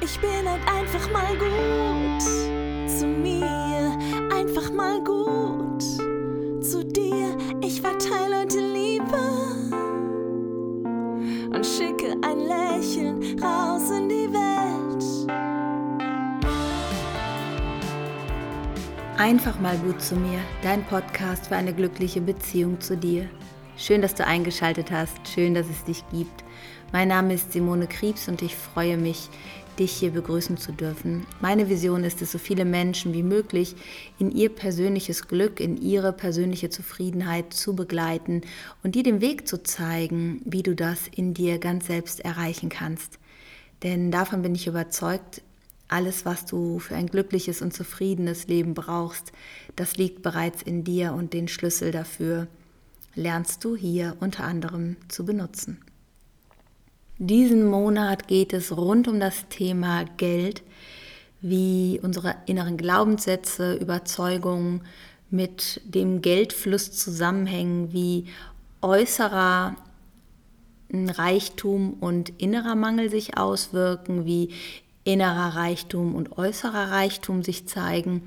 Ich bin halt einfach mal gut zu mir, einfach mal gut zu dir. Ich verteile heute Liebe und schicke ein Lächeln raus in die Welt. Einfach mal gut zu mir, dein Podcast für eine glückliche Beziehung zu dir. Schön, dass du eingeschaltet hast, schön, dass es dich gibt. Mein Name ist Simone Kriebs und ich freue mich, dich hier begrüßen zu dürfen. Meine Vision ist es, so viele Menschen wie möglich in ihr persönliches Glück, in ihre persönliche Zufriedenheit zu begleiten und dir den Weg zu zeigen, wie du das in dir ganz selbst erreichen kannst. Denn davon bin ich überzeugt, alles, was du für ein glückliches und zufriedenes Leben brauchst, das liegt bereits in dir und den Schlüssel dafür lernst du hier unter anderem zu benutzen. Diesen Monat geht es rund um das Thema Geld, wie unsere inneren Glaubenssätze, Überzeugungen mit dem Geldfluss zusammenhängen, wie äußerer Reichtum und innerer Mangel sich auswirken, wie innerer Reichtum und äußerer Reichtum sich zeigen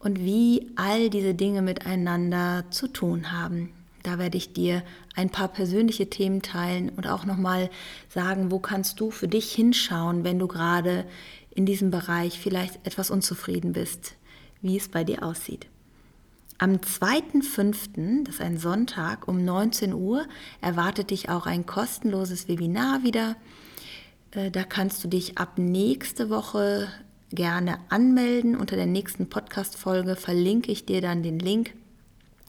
und wie all diese Dinge miteinander zu tun haben. Da werde ich dir ein paar persönliche Themen teilen und auch nochmal sagen, wo kannst du für dich hinschauen, wenn du gerade in diesem Bereich vielleicht etwas unzufrieden bist, wie es bei dir aussieht. Am 2.5., das ist ein Sonntag um 19 Uhr, erwartet dich auch ein kostenloses Webinar wieder. Äh, da kannst du dich ab nächste Woche gerne anmelden. Unter der nächsten Podcast-Folge verlinke ich dir dann den Link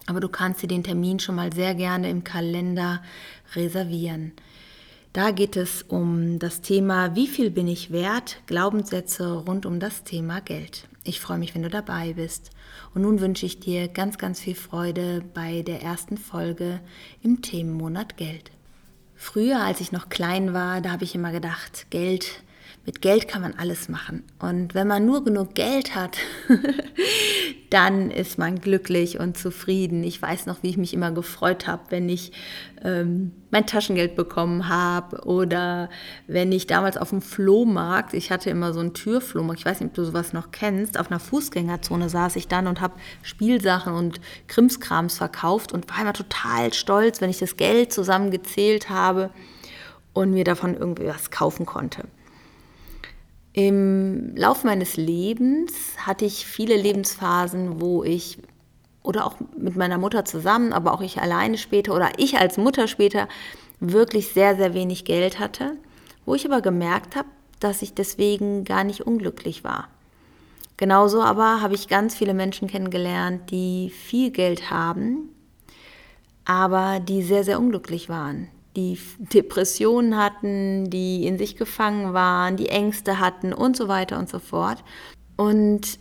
aber du kannst dir den Termin schon mal sehr gerne im Kalender reservieren. Da geht es um das Thema, wie viel bin ich wert? Glaubenssätze rund um das Thema Geld. Ich freue mich, wenn du dabei bist. Und nun wünsche ich dir ganz, ganz viel Freude bei der ersten Folge im Themenmonat Geld. Früher, als ich noch klein war, da habe ich immer gedacht, Geld, mit Geld kann man alles machen. Und wenn man nur genug Geld hat, dann ist man glücklich und zufrieden. Ich weiß noch, wie ich mich immer gefreut habe, wenn ich ähm, mein Taschengeld bekommen habe oder wenn ich damals auf dem Flohmarkt, ich hatte immer so einen Türflohmarkt, ich weiß nicht, ob du sowas noch kennst, auf einer Fußgängerzone saß ich dann und habe Spielsachen und Krimskrams verkauft und war immer total stolz, wenn ich das Geld zusammengezählt habe und mir davon irgendwie was kaufen konnte. Im Laufe meines Lebens hatte ich viele Lebensphasen, wo ich oder auch mit meiner Mutter zusammen, aber auch ich alleine später oder ich als Mutter später wirklich sehr, sehr wenig Geld hatte, wo ich aber gemerkt habe, dass ich deswegen gar nicht unglücklich war. Genauso aber habe ich ganz viele Menschen kennengelernt, die viel Geld haben, aber die sehr, sehr unglücklich waren, die Depressionen hatten, die in sich gefangen waren, die Ängste hatten und so weiter und so fort. Und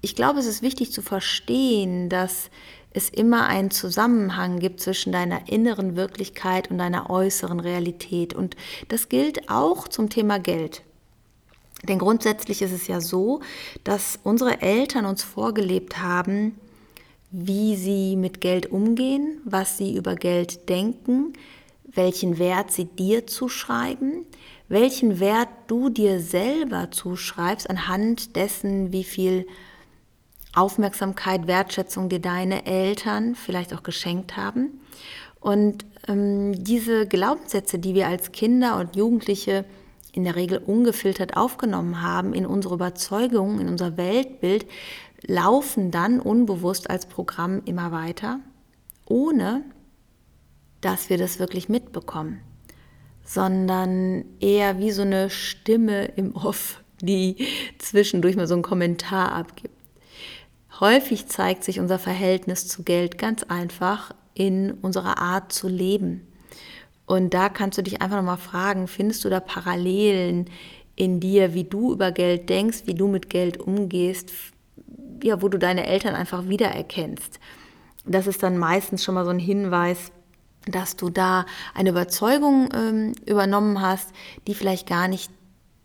ich glaube, es ist wichtig zu verstehen, dass es immer einen Zusammenhang gibt zwischen deiner inneren Wirklichkeit und deiner äußeren Realität. Und das gilt auch zum Thema Geld. Denn grundsätzlich ist es ja so, dass unsere Eltern uns vorgelebt haben, wie sie mit Geld umgehen, was sie über Geld denken, welchen Wert sie dir zuschreiben, welchen Wert du dir selber zuschreibst anhand dessen, wie viel Aufmerksamkeit, Wertschätzung dir deine Eltern vielleicht auch geschenkt haben. Und ähm, diese Glaubenssätze, die wir als Kinder und Jugendliche in der Regel ungefiltert aufgenommen haben in unsere Überzeugungen, in unser Weltbild, laufen dann unbewusst als Programm immer weiter, ohne dass wir das wirklich mitbekommen, sondern eher wie so eine Stimme im Off, die zwischendurch mal so einen Kommentar abgibt. Häufig zeigt sich unser Verhältnis zu Geld ganz einfach in unserer Art zu leben. Und da kannst du dich einfach nochmal fragen, findest du da Parallelen in dir, wie du über Geld denkst, wie du mit Geld umgehst, ja, wo du deine Eltern einfach wiedererkennst. Das ist dann meistens schon mal so ein Hinweis, dass du da eine Überzeugung ähm, übernommen hast, die vielleicht gar nicht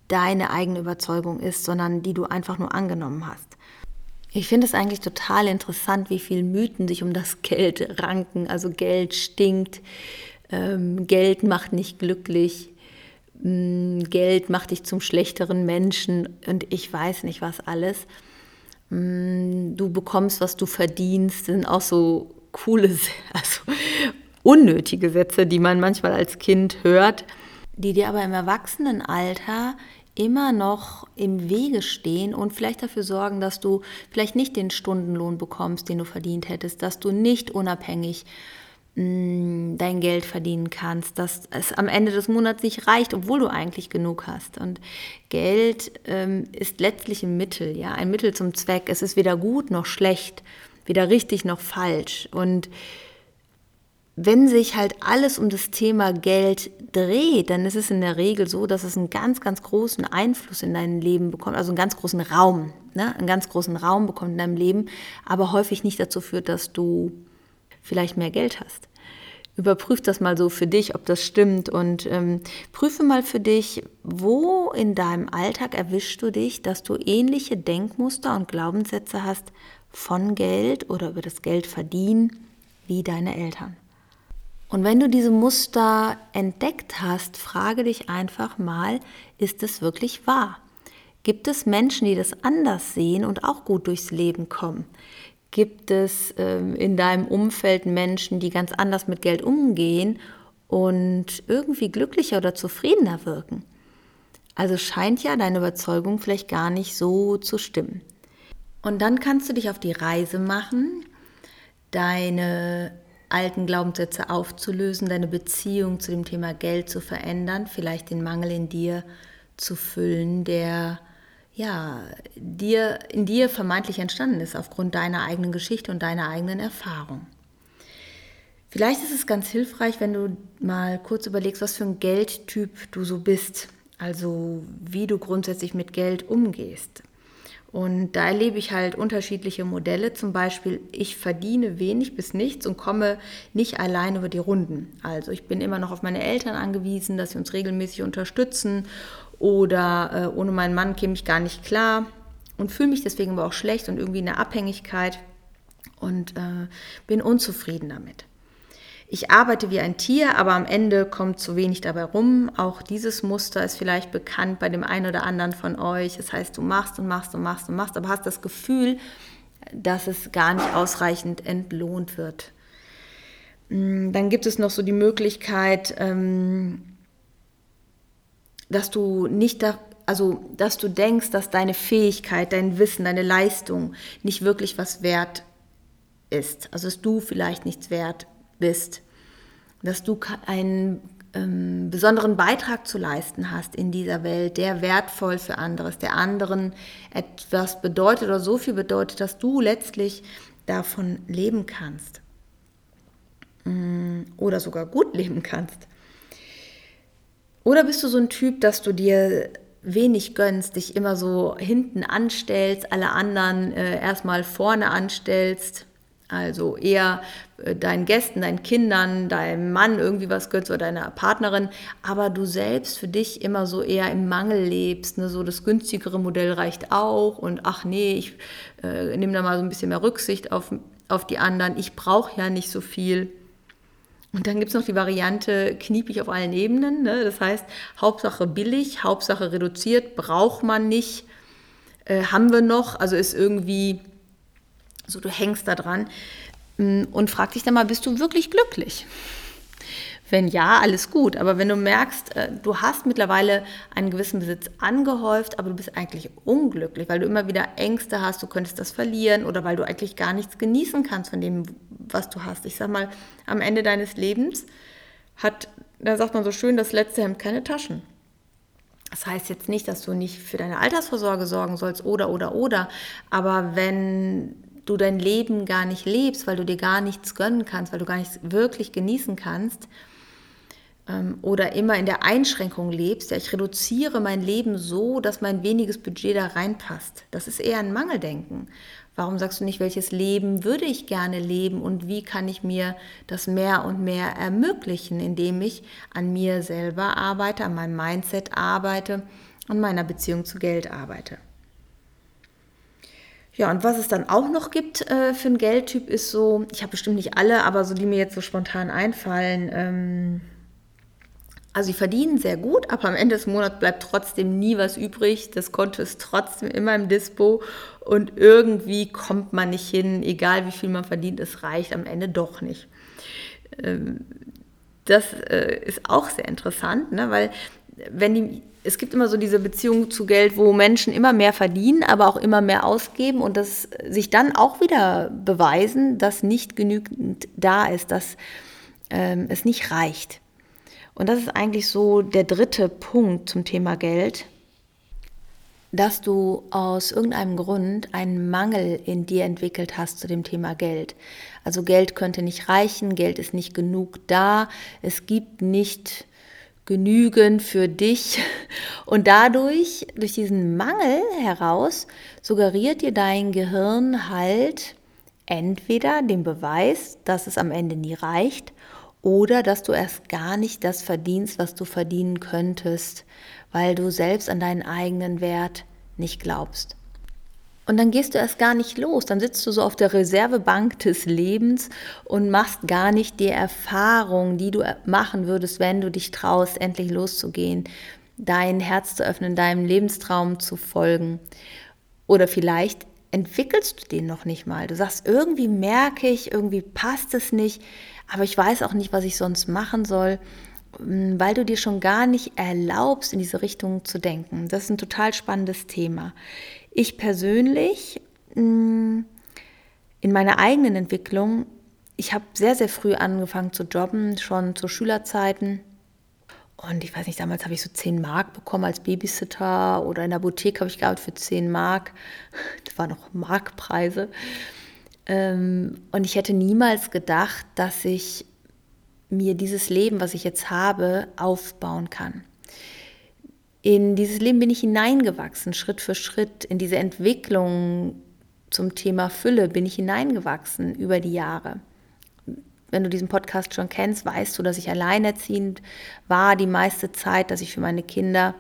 deine eigene Überzeugung ist, sondern die du einfach nur angenommen hast. Ich finde es eigentlich total interessant, wie viele Mythen sich um das Geld ranken. Also Geld stinkt, ähm, Geld macht nicht glücklich. mm, Geld macht dich zum schlechteren Menschen und ich weiß nicht was alles. Mm, du bekommst, was du verdienst, sind auch so coole, also unnötige Sätze, die man manchmal als Kind hört, die dir aber im Erwachsenenalter immer noch im Wege stehen und vielleicht dafür sorgen, dass du vielleicht nicht den Stundenlohn bekommst, den du verdient hättest, dass du nicht unabhängig mh, mm, dein Geld verdienen kannst, dass es am Ende des Monats nicht reicht, obwohl du eigentlich genug hast. Und Geld ähm, ist letztlich ein Mittel, ja, ein Mittel zum Zweck. Es ist weder gut noch schlecht, weder richtig noch falsch. Und wenn sich halt alles um das Thema Geld dreht, dann ist es in der Regel so, dass es einen ganz, ganz großen Einfluss in dein Leben bekommt, also einen ganz großen Raum, ne? einen ganz großen Raum bekommt in deinem Leben, aber häufig nicht dazu führt, dass du vielleicht mehr Geld hast. Überprüf das mal so für dich, ob das stimmt und ähm, prüfe mal für dich, wo in deinem Alltag erwischst du dich, dass du ähnliche Denkmuster und Glaubenssätze hast von Geld oder über das Geld verdienen wie deine Eltern. Und wenn du diese Muster entdeckt hast, frage dich einfach mal, ist es wirklich wahr? Gibt es Menschen, die das anders sehen und auch gut durchs Leben kommen? Gibt es ähm, in deinem Umfeld Menschen, die ganz anders mit Geld umgehen und irgendwie glücklicher oder zufriedener wirken? Also scheint ja deine Überzeugung vielleicht gar nicht so zu stimmen. Und dann kannst du dich auf die Reise machen, deine alten Glaubenssätze aufzulösen, deine Beziehung zu dem Thema Geld zu verändern, vielleicht den Mangel in dir zu füllen, der ja, dir, in dir vermeintlich entstanden ist aufgrund deiner eigenen Geschichte und deiner eigenen Erfahrung. Vielleicht ist es ganz hilfreich, wenn du mal kurz überlegst, was für ein Geldtyp du so bist, also wie du grundsätzlich mit Geld umgehst. Und da erlebe ich halt unterschiedliche Modelle. Zum Beispiel, ich verdiene wenig bis nichts und komme nicht allein über die Runden. Also ich bin immer noch auf meine Eltern angewiesen, dass sie uns regelmäßig unterstützen. Oder äh, ohne meinen Mann käme ich gar nicht klar und fühle mich deswegen aber auch schlecht und irgendwie in der Abhängigkeit und äh, bin unzufrieden damit. Ich arbeite wie ein Tier, aber am Ende kommt zu wenig dabei rum. Auch dieses Muster ist vielleicht bekannt bei dem einen oder anderen von euch. Das heißt, du machst und machst und machst und machst, aber hast das Gefühl, dass es gar nicht ausreichend entlohnt wird. Mm, dann gibt es noch so die Möglichkeit, ähm, dass du nicht da, also dass du denkst, dass deine Fähigkeit, dein Wissen, deine Leistung nicht wirklich was wert ist. Also dass du vielleicht nichts wert bist, dass du einen ähm, besonderen Beitrag zu leisten hast in dieser Welt, der wertvoll für andere ist, der anderen etwas bedeutet oder so viel bedeutet, dass du letztlich davon leben kannst mm, oder sogar gut leben kannst. Oder bist du so ein Typ, dass du dir wenig gönnst, dich immer so hinten anstellst, alle anderen äh, erstmal vorne anstellst, also eher äh, deinen Gästen, deinen Kindern, deinem Mann irgendwie was gönnst oder deiner Partnerin, aber du selbst für dich immer so eher im Mangel lebst. Ne? So das günstigere Modell reicht auch und ach nee, ich äh, nehme da mal so ein bisschen mehr Rücksicht auf, auf die anderen. Ich brauche ja nicht so viel. Und dann gibt es noch die Variante kniepig auf allen Ebenen. Ne? Das heißt, Hauptsache billig, Hauptsache reduziert, braucht man nicht, äh, haben wir noch, also ist irgendwie so, du hängst da dran mm, und frag dich dann mal, bist du wirklich glücklich? Wenn ja, alles gut. Aber wenn du merkst, äh, du hast mittlerweile einen gewissen Besitz angehäuft, aber du bist eigentlich unglücklich, weil du immer wieder Ängste hast, du könntest das verlieren oder weil du eigentlich gar nichts genießen kannst von dem, was du hast. Ich sag mal, am Ende deines Lebens hat, da sagt man so schön, das letzte Hemd keine Taschen. Das heißt jetzt nicht, dass du nicht für deine Altersvorsorge sorgen sollst oder, oder, oder. Aber wenn du dein Leben gar nicht lebst, weil du dir gar nichts gönnen kannst, weil du gar nichts wirklich genießen kannst ähm, oder immer in der Einschränkung lebst, ja, ich reduziere mein Leben so, dass mein weniges Budget da reinpasst. Das ist eher ein Mangeldenken. Warum sagst du nicht, welches Leben würde ich gerne leben und wie kann ich mir das mehr und mehr ermöglichen, indem ich an mir selber arbeite, an meinem Mindset arbeite, an meiner Beziehung zu Geld arbeite? Ja, und was es dann auch noch gibt äh, für einen Geldtyp ist so, ich habe bestimmt nicht alle, aber so die mir jetzt so spontan einfallen, ähm, Also sie verdienen sehr gut, aber am Ende des Monats bleibt trotzdem nie was übrig. Das Konto ist trotzdem immer im Dispo und irgendwie kommt man nicht hin, egal wie viel man verdient, es reicht am Ende doch nicht. Ähm, das äh, ist auch sehr interessant, ne? weil wenn die, es gibt immer so diese Beziehung zu Geld, wo Menschen immer mehr verdienen, aber auch immer mehr ausgeben und das sich dann auch wieder beweisen, dass nicht genügend da ist, dass ähm, es nicht reicht. Und das ist eigentlich so der dritte Punkt zum Thema Geld, dass du aus irgendeinem Grund einen Mangel in dir entwickelt hast zu dem Thema Geld. Also Geld könnte nicht reichen, Geld ist nicht genug da, es gibt nicht genügend für dich. Und dadurch, durch diesen Mangel heraus, suggeriert dir dein Gehirn halt entweder den Beweis, dass es am Ende nie reicht, oder dass du erst gar nicht das verdienst, was du verdienen könntest, weil du selbst an deinen eigenen Wert nicht glaubst. Und dann gehst du erst gar nicht los. Dann sitzt du so auf der Reservebank des Lebens und machst gar nicht die Erfahrung, die du machen würdest, wenn du dich traust, endlich loszugehen, dein Herz zu öffnen, deinem Lebenstraum zu folgen. Oder vielleicht entwickelst du den noch nicht mal. Du sagst, irgendwie merke ich, irgendwie passt es nicht aber ich weiß auch nicht, was ich sonst machen soll, weil du dir schon gar nicht erlaubst, in diese Richtung zu denken. Das ist ein total spannendes Thema. Ich persönlich, in meiner eigenen Entwicklung, ich habe sehr, sehr früh angefangen zu jobben, schon zu Schülerzeiten. Und ich weiß nicht, damals habe ich so 10 Mark bekommen als Babysitter oder in der Boutique habe ich gearbeitet für 10 Mark. Das waren noch Markpreise. Ähm, und ich hätte niemals gedacht, dass ich mir dieses Leben, was ich jetzt habe, aufbauen kann. In dieses Leben bin ich hineingewachsen, Schritt für Schritt. In diese Entwicklung zum Thema Fülle bin ich hineingewachsen über die Jahre. Wenn du diesen Podcast schon kennst, weißt du, dass ich alleinerziehend war die meiste Zeit, dass ich für meine Kinder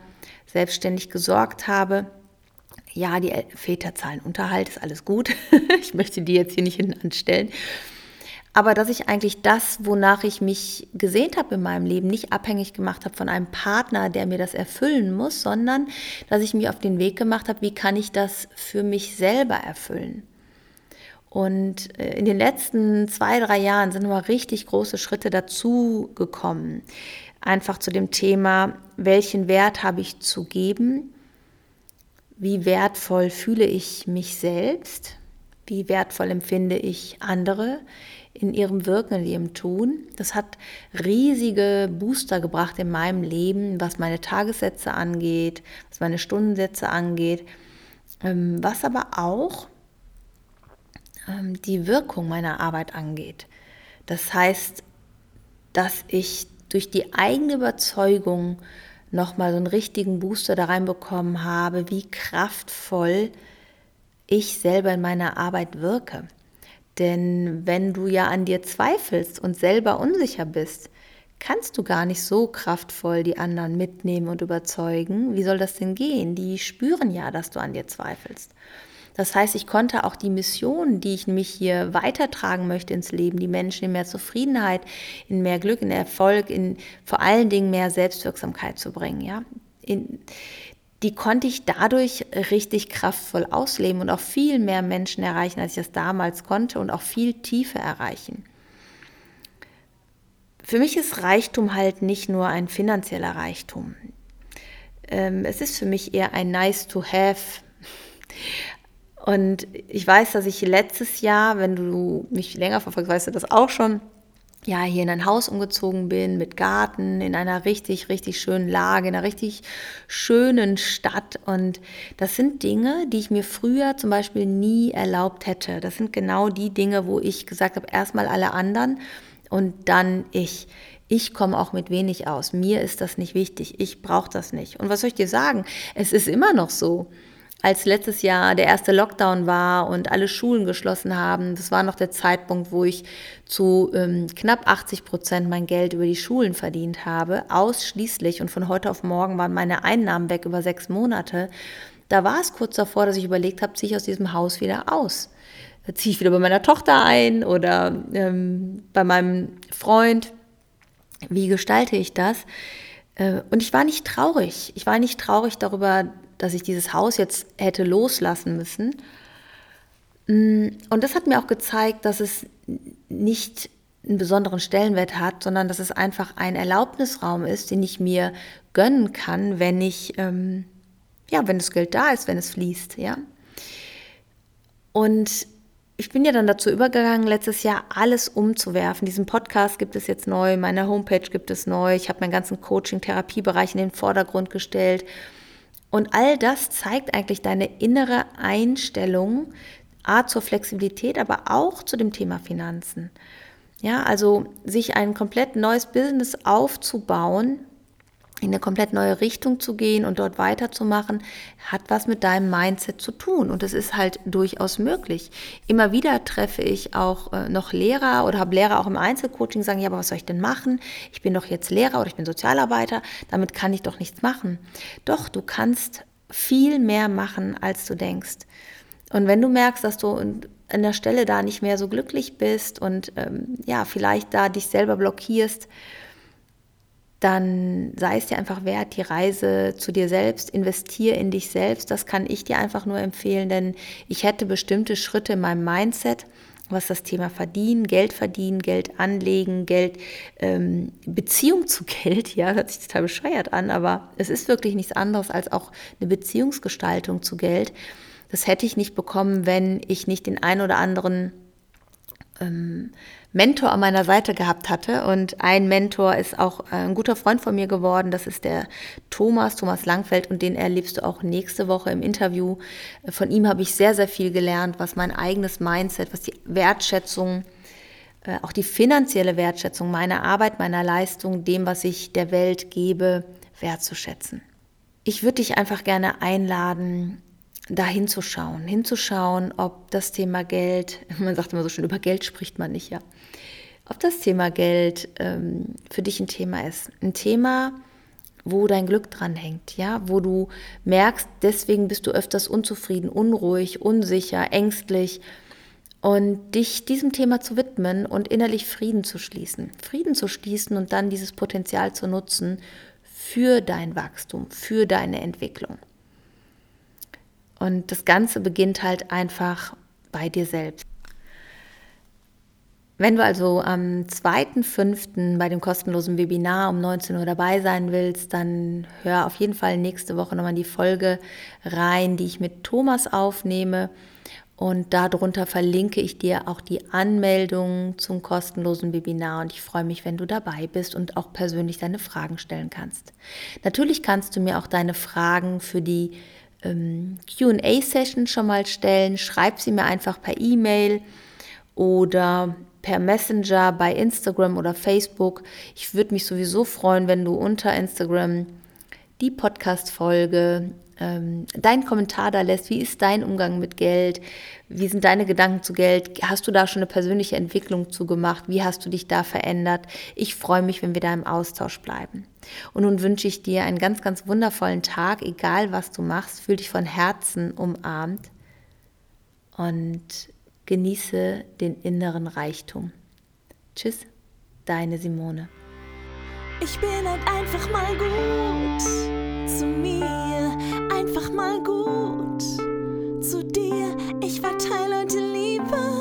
selbstständig gesorgt habe ja, die Väter zahlen Unterhalt, ist alles gut. ich möchte die jetzt hier nicht hinten anstellen. Aber dass ich eigentlich das, wonach ich mich gesehnt habe in meinem Leben, nicht abhängig gemacht habe von einem Partner, der mir das erfüllen muss, sondern dass ich mich auf den Weg gemacht habe, wie kann ich das für mich selber erfüllen. Und äh, in den letzten zwei, drei Jahren sind immer richtig große Schritte dazu gekommen. Einfach zu dem Thema, welchen Wert habe ich zu geben wie wertvoll fühle ich mich selbst, wie wertvoll empfinde ich andere in ihrem Wirken, in ihrem Tun. Das hat riesige Booster gebracht in meinem Leben, was meine Tagessätze angeht, was meine Stundensätze angeht, ähm, was aber auch ähm, die Wirkung meiner Arbeit angeht. Das heißt, dass ich durch die eigene Überzeugung nochmal so einen richtigen Booster da reinbekommen habe, wie kraftvoll ich selber in meiner Arbeit wirke. Denn wenn du ja an dir zweifelst und selber unsicher bist, kannst du gar nicht so kraftvoll die anderen mitnehmen und überzeugen. Wie soll das denn gehen? Die spüren ja, dass du an dir zweifelst. Das heißt, ich konnte auch die Mission, die ich mich hier weitertragen möchte ins Leben, die Menschen in mehr Zufriedenheit, in mehr Glück, in Erfolg, in vor allen Dingen mehr Selbstwirksamkeit zu bringen, ja. In, die konnte ich dadurch richtig kraftvoll ausleben und auch viel mehr Menschen erreichen, als ich das damals konnte und auch viel tiefer erreichen. Für mich ist Reichtum halt nicht nur ein finanzieller Reichtum. Ähm, es ist für mich eher ein nice to have. Und ich weiß, dass ich letztes Jahr, wenn du mich länger verfolgst, weißt du das auch schon, ja, hier in ein Haus umgezogen bin mit Garten, in einer richtig, richtig schönen Lage, in einer richtig schönen Stadt. Und das sind Dinge, die ich mir früher zum Beispiel nie erlaubt hätte. Das sind genau die Dinge, wo ich gesagt habe, erstmal alle anderen und dann ich. Ich komme auch mit wenig aus. Mir ist das nicht wichtig. Ich brauche das nicht. Und was soll ich dir sagen? Es ist immer noch so als letztes Jahr der erste Lockdown war und alle Schulen geschlossen haben, das war noch der Zeitpunkt, wo ich zu ähm, knapp 80 Prozent mein Geld über die Schulen verdient habe, ausschließlich. Und von heute auf morgen waren meine Einnahmen weg über sechs Monate. Da war es kurz davor, dass ich überlegt habe, ziehe ich aus diesem Haus wieder aus. Ziehe ich wieder bei meiner Tochter ein oder ähm, bei meinem Freund. Wie gestalte ich das? Äh, und ich war nicht traurig. Ich war nicht traurig darüber, dass ich dieses Haus jetzt hätte loslassen müssen. Mm, und das hat mir auch gezeigt, dass es nicht einen besonderen Stellenwert hat, sondern dass es einfach ein Erlaubnisraum ist, den ich mir gönnen kann, wenn ich, ähm, ja, wenn das Geld da ist, wenn es fließt, ja. Und ich bin ja dann dazu übergegangen, letztes Jahr alles umzuwerfen. Diesen Podcast gibt es jetzt neu, meine Homepage gibt es neu, ich habe meinen ganzen Coaching-Therapiebereich in den Vordergrund gestellt. Und all das zeigt eigentlich deine innere Einstellung, A zur Flexibilität, aber auch zu dem Thema Finanzen. Ja, also sich ein komplett neues Business aufzubauen, in eine komplett neue Richtung zu gehen und dort weiterzumachen, hat was mit deinem Mindset zu tun. Und es ist halt durchaus möglich. Immer wieder treffe ich auch äh, noch Lehrer oder habe Lehrer auch im Einzelcoaching sagen, ja, aber was soll ich denn machen? Ich bin doch jetzt Lehrer oder ich bin Sozialarbeiter, damit kann ich doch nichts machen. Doch, du kannst viel mehr machen, als du denkst. Und wenn du merkst, dass du an der Stelle da nicht mehr so glücklich bist und ähm, ja, vielleicht da dich selber blockierst, dann sei es dir einfach wert, die Reise zu dir selbst, investier in dich selbst. Das kann ich dir einfach nur empfehlen, denn ich hätte bestimmte Schritte in meinem Mindset, was das Thema Verdienen, Geld verdienen, Geld anlegen, Geld, ähm, Beziehung zu Geld, ja, hört sich total bescheuert an, aber es ist wirklich nichts anderes als auch eine Beziehungsgestaltung zu Geld. Das hätte ich nicht bekommen, wenn ich nicht den ein oder anderen ähm, Mentor an meiner Seite gehabt hatte. Und ein Mentor ist auch äh, ein guter Freund von mir geworden. Das ist der Thomas, Thomas Langfeld. Und den erlebst du auch nächste Woche im Interview. Von ihm habe ich sehr, sehr viel gelernt, was mein eigenes Mindset, was die Wertschätzung, äh, auch die finanzielle Wertschätzung meiner Arbeit, meiner Leistung, dem, was ich der Welt gebe, wertzuschätzen. Ich würde dich einfach gerne einladen, da hinzuschauen, hinzuschauen, ob das Thema Geld, man sagt immer so schön, über Geld spricht man nicht, ja, ob das Thema Geld ähm, für dich ein Thema ist. Ein Thema, wo dein Glück dran hängt, ja, wo du merkst, deswegen bist du öfters unzufrieden, unruhig, unsicher, ängstlich und dich diesem Thema zu widmen und innerlich Frieden zu schließen. Frieden zu schließen und dann dieses Potenzial zu nutzen für dein Wachstum, für deine Entwicklung. Und das Ganze beginnt halt einfach bei dir selbst. Wenn du also am 2.5. bei dem kostenlosen Webinar um 19 Uhr dabei sein willst, dann hör auf jeden Fall nächste Woche nochmal die Folge rein, die ich mit Thomas aufnehme. Und darunter verlinke ich dir auch die Anmeldung zum kostenlosen Webinar. Und ich freue mich, wenn du dabei bist und auch persönlich deine Fragen stellen kannst. Natürlich kannst du mir auch deine Fragen für die ähm, QA-Session schon mal stellen. Schreib sie mir einfach per E-Mail oder per Messenger bei Instagram oder Facebook. Ich würde mich sowieso freuen, wenn du unter Instagram die Podcast-Folge ähm, deinen Kommentar da lässt. Wie ist dein Umgang mit Geld? Wie sind deine Gedanken zu Geld? Hast du da schon eine persönliche Entwicklung zu gemacht? Wie hast du dich da verändert? Ich freue mich, wenn wir da im Austausch bleiben. Und nun wünsche ich dir einen ganz, ganz wundervollen Tag, egal was du machst. Fühl dich von Herzen umarmt und genieße den inneren Reichtum. Tschüss, deine Simone. Ich bin halt einfach mal gut zu mir, einfach mal gut zu dir. Ich verteile heute Liebe.